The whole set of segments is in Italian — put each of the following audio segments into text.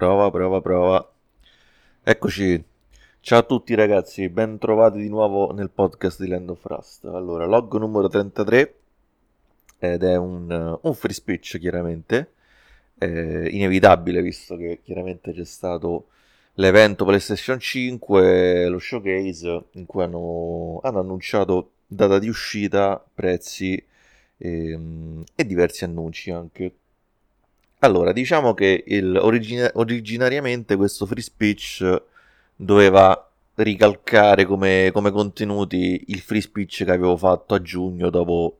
Prova, prova, prova. Eccoci. Ciao a tutti ragazzi, ben trovati di nuovo nel podcast di Land of Rust. Allora, log numero 33 ed è un, un free speech chiaramente, è inevitabile visto che chiaramente c'è stato l'evento PlayStation 5, lo showcase in cui hanno, hanno annunciato data di uscita, prezzi e, ehm, e diversi annunci anche. Allora, diciamo che il, origina- originariamente questo free speech doveva ricalcare come, come, contenuti il free speech che avevo fatto a giugno dopo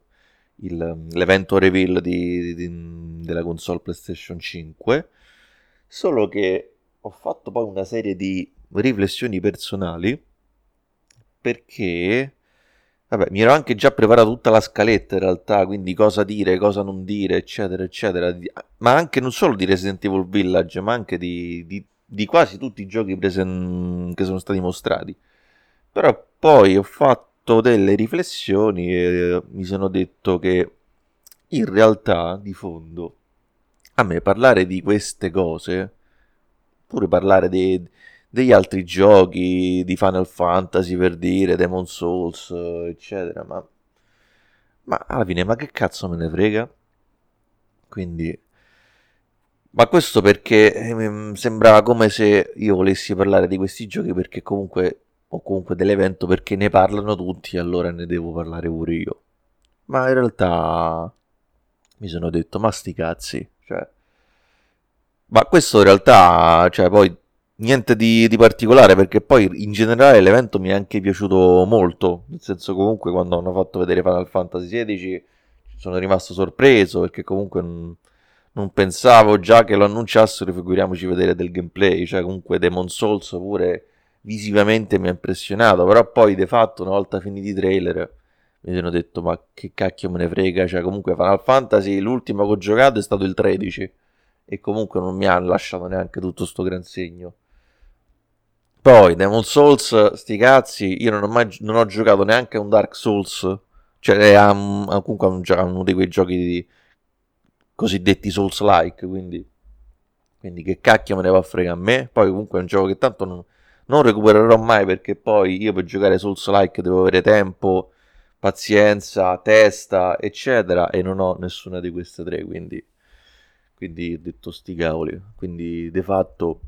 il, l'evento reveal di, di, della console PlayStation 5. Solo che ho fatto poi una serie di riflessioni personali perché Vabbè, mi ero anche già preparato tutta la scaletta in realtà, quindi cosa dire, cosa non dire, eccetera, eccetera. Ma anche non solo di Resident Evil Village, ma anche di, di, di quasi tutti i giochi presen... che sono stati mostrati. Però poi ho fatto delle riflessioni e mi sono detto che in realtà, di fondo, a me parlare di queste cose, pure parlare dei degli altri giochi di Final Fantasy per dire Demon Souls eccetera ma, ma alla fine ma che cazzo me ne frega? Quindi ma questo perché eh, sembrava come se io volessi parlare di questi giochi perché comunque o comunque dell'evento perché ne parlano tutti allora ne devo parlare pure io. Ma in realtà mi sono detto ma sti cazzi cioè ma questo in realtà cioè poi niente di, di, particolare perché poi in generale l'evento mi è anche piaciuto molto nel senso comunque quando hanno fatto vedere Final Fantasy XVI sono rimasto sorpreso perché comunque non, non pensavo già che lo annunciassero figuriamoci vedere del gameplay cioè comunque Demon Souls pure visivamente mi ha impressionato però poi di fatto una volta finiti i trailer mi sono detto ma che cacchio me ne frega? Cioè comunque Final Fantasy l'ultimo che ho giocato è stato il 13 e comunque non mi ha lasciato neanche tutto sto gran segno poi Demon Souls, sti cazzi, io non ho mai non ho giocato neanche un Dark Souls, cioè a, a, comunque un, uno di quei giochi di, cosiddetti Souls-like, quindi, quindi che cacchio me ne va a fregare a me. Poi comunque è un gioco che tanto non, non recupererò mai perché poi io per giocare Souls-like devo avere tempo, pazienza, testa, eccetera, e non ho nessuna di queste tre, quindi, quindi ho detto sti cavoli, quindi di fatto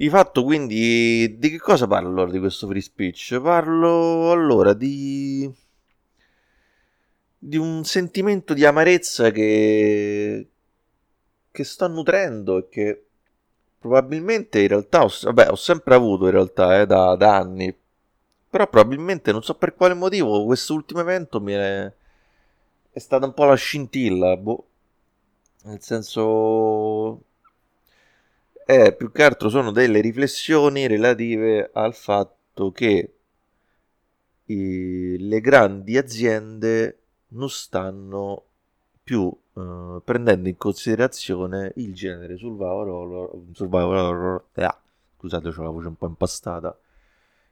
di fatto, quindi, di che cosa parlo allora di questo free speech? Parlo allora di. di un sentimento di amarezza che. che sto nutrendo e che probabilmente in realtà ho, vabbè, ho sempre avuto in realtà eh, da, da anni. Però probabilmente non so per quale motivo questo ultimo evento mi è. è stata un po' la scintilla. Boh. Nel senso è più che altro sono delle riflessioni relative al fatto che i, le grandi aziende non stanno più uh, prendendo in considerazione il genere survival horror, horror eh, scusate ho la voce un po' impastata.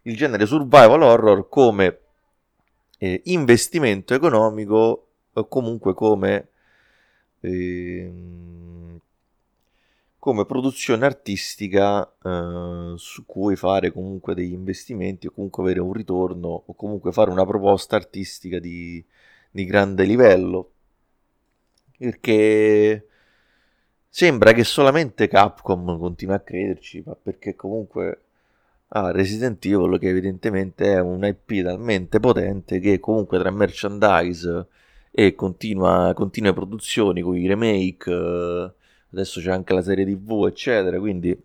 Il genere survival horror come eh, investimento economico o comunque come eh, come produzione artistica eh, su cui fare comunque degli investimenti o comunque avere un ritorno o comunque fare una proposta artistica di, di grande livello. Perché sembra che solamente Capcom continua a crederci ma perché comunque ha Resident Evil che evidentemente è un IP talmente potente che comunque tra merchandise e continua, continue produzioni con i remake eh, adesso c'è anche la serie tv eccetera quindi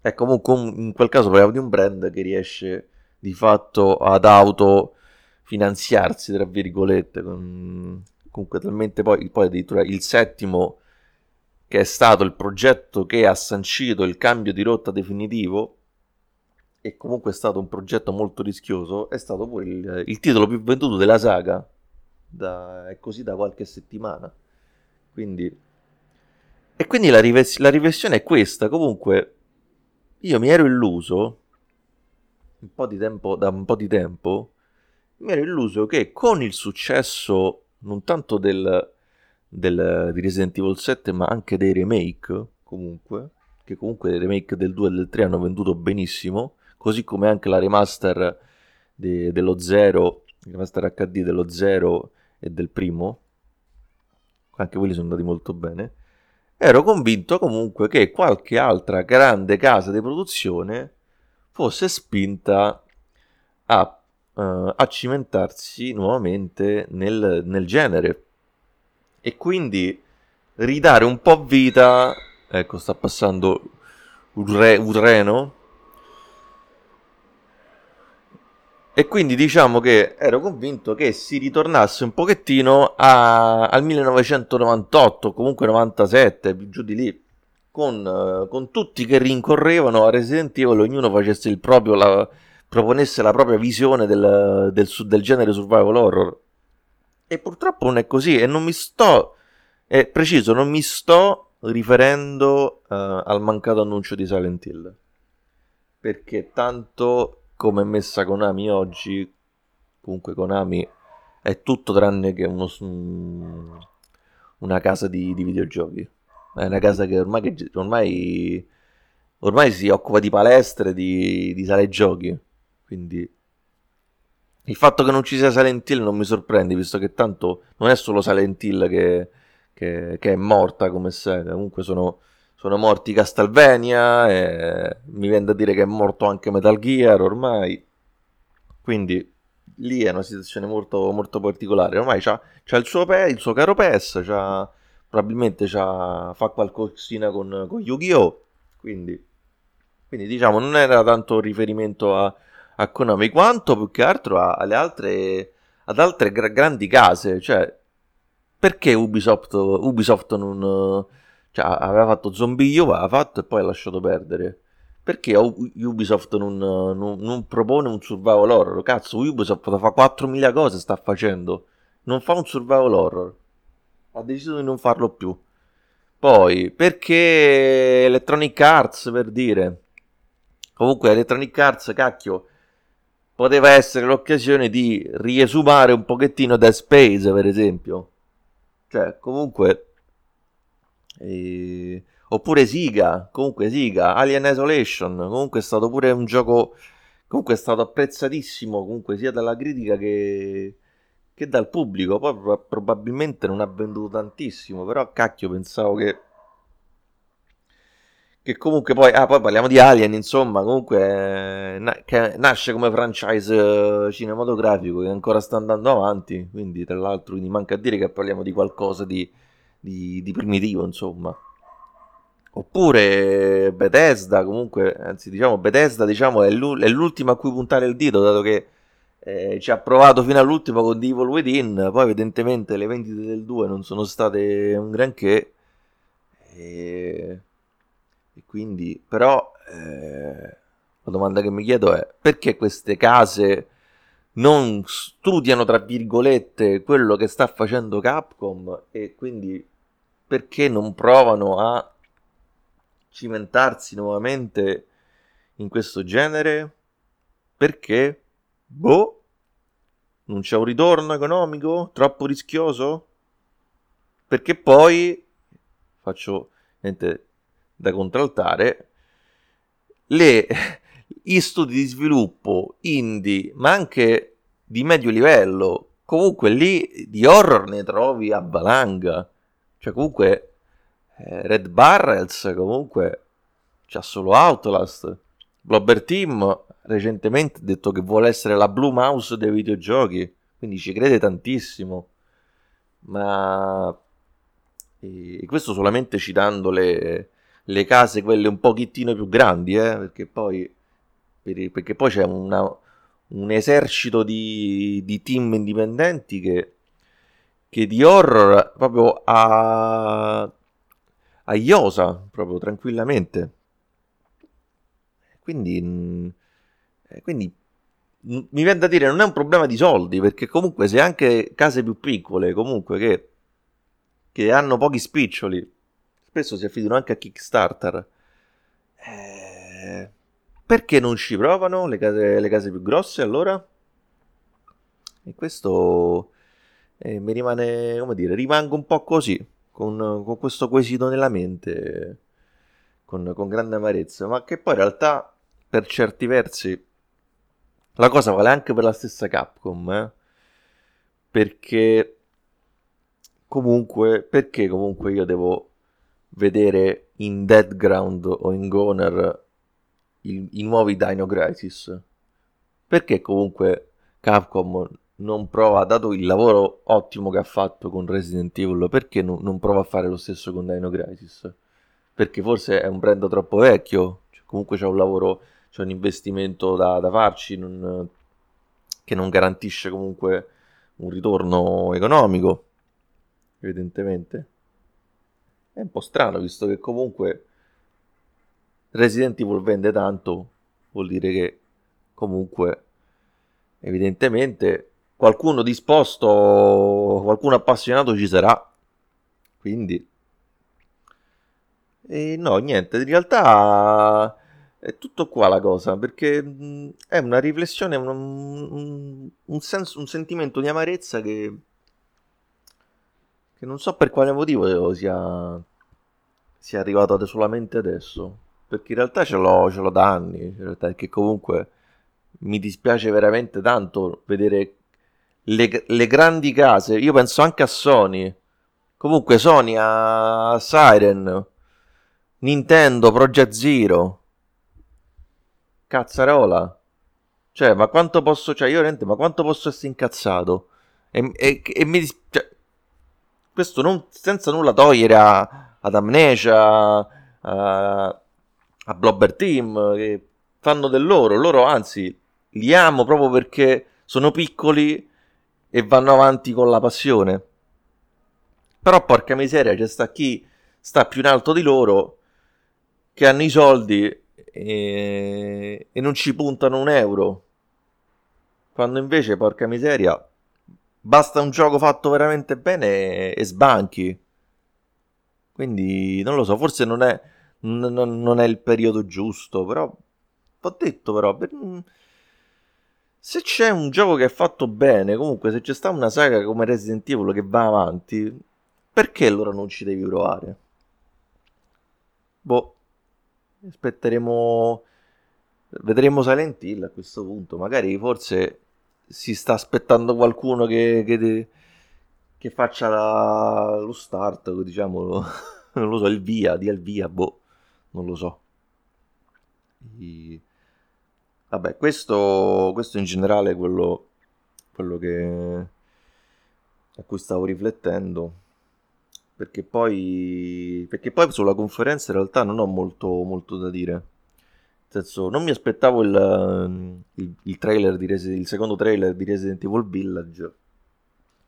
è comunque un, in quel caso parliamo di un brand che riesce di fatto ad autofinanziarsi tra virgolette con, comunque talmente poi, poi addirittura il settimo che è stato il progetto che ha sancito il cambio di rotta definitivo e comunque è stato un progetto molto rischioso è stato pure il, il titolo più venduto della saga da, è così da qualche settimana. Quindi e quindi la, rifless- la riflessione è questa. Comunque, io mi ero illuso, un po' di tempo, da un po' di tempo, mi ero illuso che con il successo non tanto del, del, di Resident Evil 7, ma anche dei remake, comunque, che comunque i remake del 2 e del 3 hanno venduto benissimo, così come anche la remaster de- dello 0, il remaster HD dello 0 e del primo, anche quelli sono andati molto bene, ero convinto comunque che qualche altra grande casa di produzione fosse spinta a, uh, a cimentarsi nuovamente nel, nel genere e quindi ridare un po' vita. Ecco, sta passando un, re, un treno. E quindi diciamo che ero convinto che si ritornasse un pochettino a, al 1998, comunque 97, giù di lì, con, con, tutti che rincorrevano a Resident Evil, ognuno facesse il proprio, la, proponesse la propria visione del, del, del genere survival horror. E purtroppo non è così e non mi sto e preciso, non mi sto riferendo uh, al mancato annuncio di Silent Hill. Perché tanto come è messa Konami oggi, comunque Konami è tutto tranne che uno, una casa di, di, videogiochi. È una casa che ormai, ormai, ormai si occupa di palestre, di, di sale giochi. Quindi il fatto che non ci sia Silent Hill non mi sorprende, visto che tanto non è solo Silent Hill che che, che è morta come serie. Comunque sono, sono morti Castlevania, e mi viene da dire che è morto anche Metal Gear ormai. Quindi lì è una situazione molto, molto particolare. Ormai c'ha, c'ha il, suo pe- il suo caro PES, c'ha, probabilmente c'ha, fa qualcosina con, con Yu-Gi-Oh! Quindi, quindi diciamo non era tanto riferimento a, a Konami quanto più che altro a, alle altre, ad altre gra- grandi case. Cioè, perché Ubisoft, Ubisoft non... Cioè, aveva fatto Zombie U, aveva fatto e poi ha lasciato perdere. Perché Ubisoft non, non, non, propone un survival horror? Cazzo, Ubisoft fa 4.000 cose, sta facendo. Non fa un survival horror. Ha deciso di non farlo più. Poi, perché Electronic Arts, per dire. Comunque, Electronic Arts, cacchio, poteva essere l'occasione di riesumare un pochettino Dead Space, per esempio. Cioè, comunque... Eh, oppure Siga, comunque Siga, Alien Isolation, comunque è stato pure un gioco... Comunque è stato apprezzatissimo, comunque sia dalla critica che, che dal pubblico. Poi probabilmente non ha venduto tantissimo, però cacchio pensavo che che comunque poi, ah, poi parliamo di Alien, insomma, comunque na- che nasce come franchise uh, cinematografico che ancora sta andando avanti, quindi tra l'altro quindi manca a dire che parliamo di qualcosa di, di, di primitivo, insomma. Oppure Bethesda, comunque, anzi diciamo Bethesda diciamo, è, è l'ultima a cui puntare il dito, dato che eh, ci ha provato fino all'ultimo con Devil Within, poi evidentemente le vendite del 2 non sono state un granché. E e quindi, però, eh, la domanda che mi chiedo è perché queste case non studiano, tra virgolette, quello che sta facendo Capcom e quindi perché non provano a cimentarsi nuovamente in questo genere? Perché? Boh, non c'è un ritorno economico? Troppo rischioso? Perché poi faccio niente da contraltare, le, gli studi di sviluppo indie, ma anche di medio livello, comunque lì di horror ne trovi a valanga. Cioè comunque eh, Red Barrels comunque c'ha solo Outlast. Blobber Team recentemente ha detto che vuole essere la Blue Mouse dei videogiochi, quindi ci crede tantissimo. Ma e questo solamente citando le, le case, quelle un pochettino più grandi, eh, perché, poi, perché poi c'è una, un esercito di, di team indipendenti che, che, di horror proprio a, a iosa, proprio tranquillamente. Quindi, eh, quindi mi viene da dire non è un problema di soldi perché comunque se anche case più piccole comunque che, che hanno pochi spiccioli spesso si affidano anche a Kickstarter. Eh, perché non ci provano le case, le case, più grosse allora? E questo eh, mi rimane, come dire, rimango un po' così, con, con questo quesito nella mente. con, con grande amarezza, ma che poi in realtà per certi versi la cosa vale anche per la stessa Capcom, eh? perché comunque, perché comunque io devo vedere in Dead Ground o in Goner i, i nuovi Dino Crisis? Perché comunque Capcom non prova, dato il lavoro ottimo che ha fatto con Resident Evil, perché non, non prova a fare lo stesso con Dino Crisis? Perché forse è un brand troppo vecchio, cioè, comunque c'è un lavoro c'è un investimento da, da farci non, che non garantisce comunque un ritorno economico, evidentemente. È un po' strano, visto che comunque Resident Evil vende tanto, vuol dire che comunque evidentemente qualcuno disposto, qualcuno appassionato ci sarà. Quindi e no, niente, in realtà è tutto qua la cosa, perché è una riflessione, un, un, un, senso, un sentimento di amarezza che, che non so per quale motivo sia, sia arrivato solamente adesso, perché in realtà ce l'ho, ce l'ho da anni, in realtà, perché comunque mi dispiace veramente tanto vedere le, le grandi case, io penso anche a Sony, comunque Sony a Siren, Nintendo, Project Zero, Cazzarola. Cioè, ma quanto posso... Cioè, io veramente, ma quanto posso essere incazzato? E, e, e mi. Cioè, questo non, senza nulla togliere a, ad Amnesia, a, a Blobber Team, che fanno del loro. Loro, anzi, li amo proprio perché sono piccoli e vanno avanti con la passione. Però, porca miseria, c'è sta chi sta più in alto di loro, che hanno i soldi e, e non ci puntano un euro. Quando invece, porca miseria, basta un gioco fatto veramente bene e, e sbanchi. Quindi non lo so, forse non è, non, non è il periodo giusto, però ho detto però, per, se c'è un gioco che è fatto bene, comunque se c'è sta una saga come Resident Evil che va avanti, perché allora non ci devi provare? Boh, aspetteremo vedremo Silent Hill a questo punto. Magari forse si sta aspettando qualcuno che, che, che faccia la, lo start diciamo non lo so il via dia il via boh. Non lo so. I... vabbè questo, questo in generale è quello, quello che a cui stavo riflettendo perché poi, perché poi sulla conferenza in realtà non ho molto, molto da dire. Nel senso, non mi aspettavo il, il, il, trailer di Resi- il secondo trailer di Resident Evil Village,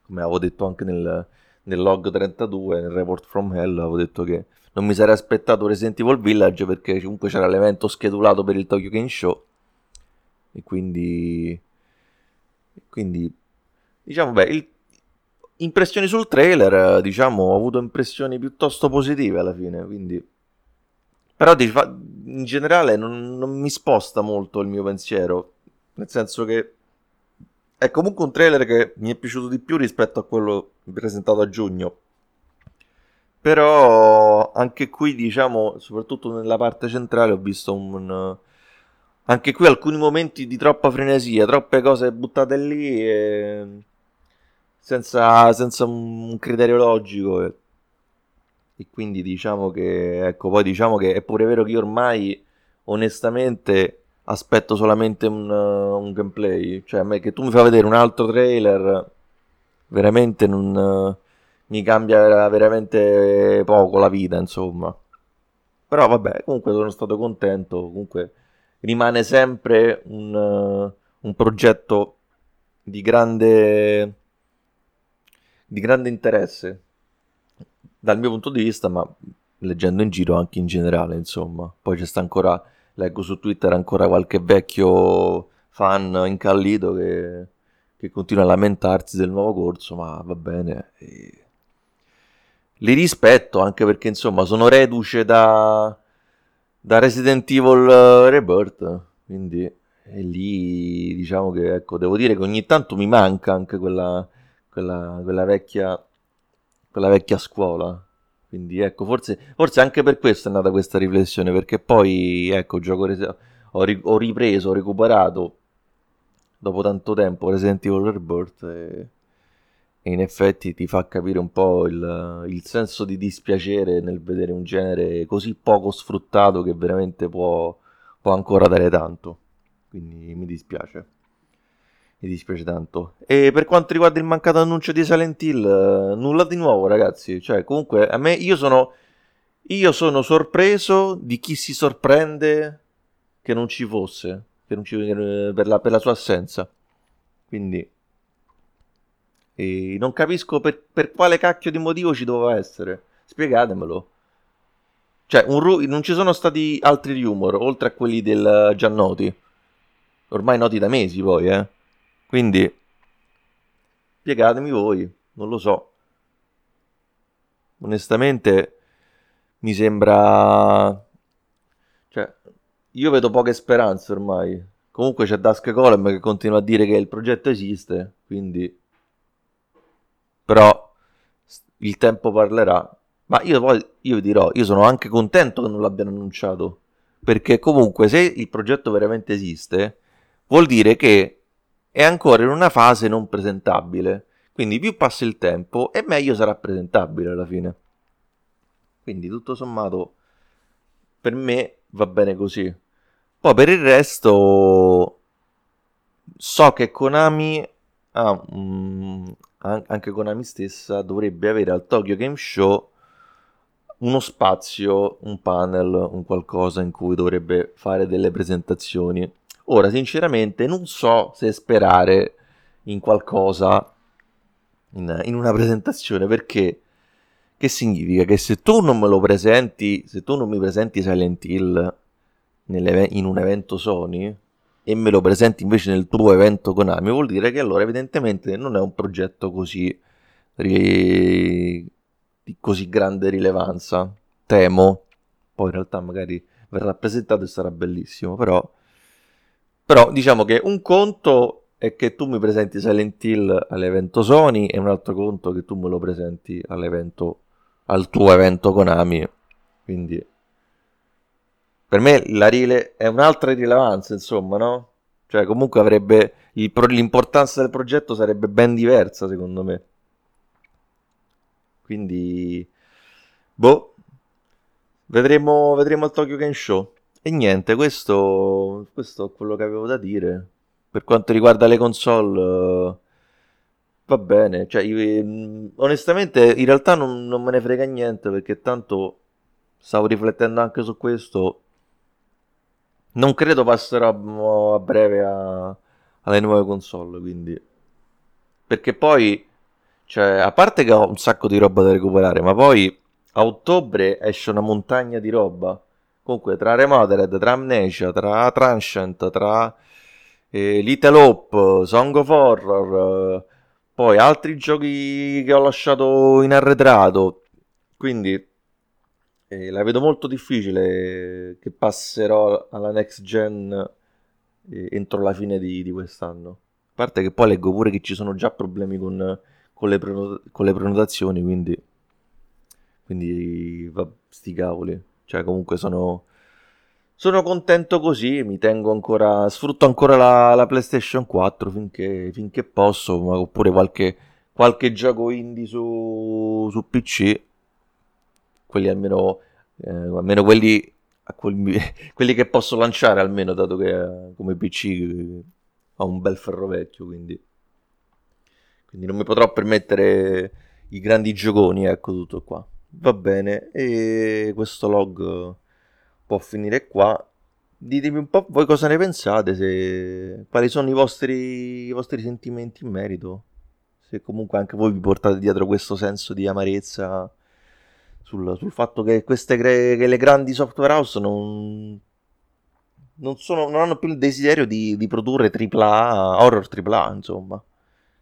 come avevo detto anche nel, nel log 32, nel report from hell, avevo detto che non mi sarei aspettato Resident Evil Village perché comunque c'era l'evento schedulato per il Tokyo Game Show e quindi quindi diciamo beh il Impressioni sul trailer, diciamo, ho avuto impressioni piuttosto positive alla fine, quindi... Però in generale non, non mi sposta molto il mio pensiero, nel senso che è comunque un trailer che mi è piaciuto di più rispetto a quello presentato a giugno. Però anche qui, diciamo, soprattutto nella parte centrale, ho visto un, anche qui alcuni momenti di troppa frenesia, troppe cose buttate lì e senza, senza un criterio logico. E, e, quindi diciamo che, ecco, poi diciamo che è pure vero che io ormai, onestamente, aspetto solamente un, un gameplay. Cioè, me che tu mi fai vedere un altro trailer, veramente non mi cambia veramente poco la vita, insomma. Però vabbè, comunque sono stato contento. Comunque rimane sempre un, un progetto di grande di grande interesse dal mio punto di vista, ma leggendo in giro anche in generale, insomma. Poi c'è sta ancora, leggo su Twitter ancora qualche vecchio fan incallito che, che continua a lamentarsi del nuovo corso, ma va bene. E... Li rispetto anche perché, insomma, sono reduce da, da Resident Evil Rebirth, quindi e lì diciamo che, ecco, devo dire che ogni tanto mi manca anche quella quella, quella, vecchia, quella vecchia scuola. Quindi ecco, forse, forse anche per questo è nata questa riflessione, perché poi, ecco, gioco ho, ri- ho, ripreso, ho recuperato dopo tanto tempo Resident Evil Rebirth e, e in effetti ti fa capire un po' il, il, senso di dispiacere nel vedere un genere così poco sfruttato che veramente può, può ancora dare tanto. Quindi mi dispiace. Mi dispiace tanto. E per quanto riguarda il mancato annuncio di Silent Hill, eh, nulla di nuovo, ragazzi. Cioè, comunque, a me io sono. Io sono sorpreso di chi si sorprende che non ci fosse. Che non ci, per, la, per la sua assenza. Quindi. E non capisco per, per, quale cacchio di motivo ci doveva essere. Spiegatemelo. Cioè, ru- non ci sono stati altri rumor, oltre a quelli del già noti. Ormai noti da mesi, poi, eh. Quindi, spiegatemi voi, non lo so. Onestamente, mi sembra... Cioè, io vedo poche speranze ormai. Comunque c'è Dusk Column che continua a dire che il progetto esiste, quindi... Però il tempo parlerà. Ma io poi io dirò, io sono anche contento che non l'abbiano annunciato. Perché comunque se il progetto veramente esiste, vuol dire che è ancora in una fase non presentabile. Quindi più passa il tempo e meglio sarà presentabile alla fine. Quindi tutto sommato per me va bene così. Poi per il resto so che Konami mm, anche Konami stessa dovrebbe avere al Tokyo Game Show uno spazio, un panel, un qualcosa in cui dovrebbe fare delle presentazioni Ora, sinceramente, non so se sperare in qualcosa, in, in una presentazione, perché che significa? Che se tu non me lo presenti, se tu non mi presenti Silent Hill in un evento Sony e me lo presenti invece nel tuo evento Konami, vuol dire che allora evidentemente non è un progetto così di così grande rilevanza. Temo. Poi in realtà magari verrà presentato e sarà bellissimo, però però diciamo che un conto è che tu mi presenti Silent Hill all'evento Sony e un altro conto che tu me lo presenti all'evento al tuo evento Konami. Quindi per me la rile è un'altra rilevanza, insomma, no? Cioè comunque avrebbe pro- l'importanza del progetto sarebbe ben diversa, secondo me. Quindi boh vedremo vedremo il Tokyo Game Show. E niente, questo, questo è quello che avevo da dire. Per quanto riguarda le console, uh, va bene. Cioè, io, mm, onestamente, in realtà non, non, me ne frega niente perché tanto stavo riflettendo anche su questo. Non credo passerò a breve a, alle nuove console, quindi... Perché poi, cioè, a parte che ho un sacco di roba da recuperare, ma poi a ottobre esce una montagna di roba Comunque, tra Remothered, tra Amnesia, tra Transcient, tra eh, Little Hope, Song of Horror, eh, poi altri giochi che ho lasciato in arretrato. Quindi eh, la vedo molto difficile che passerò alla next gen eh, entro la fine di, di, quest'anno. A parte che poi leggo pure che ci sono già problemi con, con, le, prenot- con le, prenotazioni, quindi, quindi va, sti cavoli. Cioè, comunque sono, sono contento così, mi tengo ancora, sfrutto ancora la, la PlayStation 4 finché, finché posso, oppure qualche, qualche gioco indie su, su PC, quelli almeno, eh, almeno quelli, quelli, quelli, che posso lanciare almeno, dato che eh, come PC ho un bel ferro vecchio, quindi, quindi non mi potrò permettere i grandi gioconi, ecco tutto qua. Va bene, e questo log può finire qua. Ditemi un po' voi cosa ne pensate, se... quali sono i vostri, i vostri sentimenti in merito. Se comunque anche voi vi portate dietro questo senso di amarezza sul, sul fatto che, queste, che le grandi software house non, non, sono, non hanno più il desiderio di, di produrre AAA, horror AAA, insomma.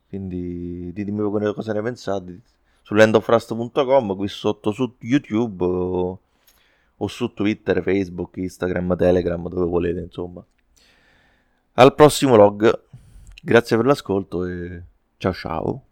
Quindi ditemi cosa ne pensate su landofrust.com, qui sotto su YouTube o, o su Twitter, Facebook, Instagram, Telegram, dove volete, insomma. Al prossimo log, grazie per l'ascolto e ciao ciao.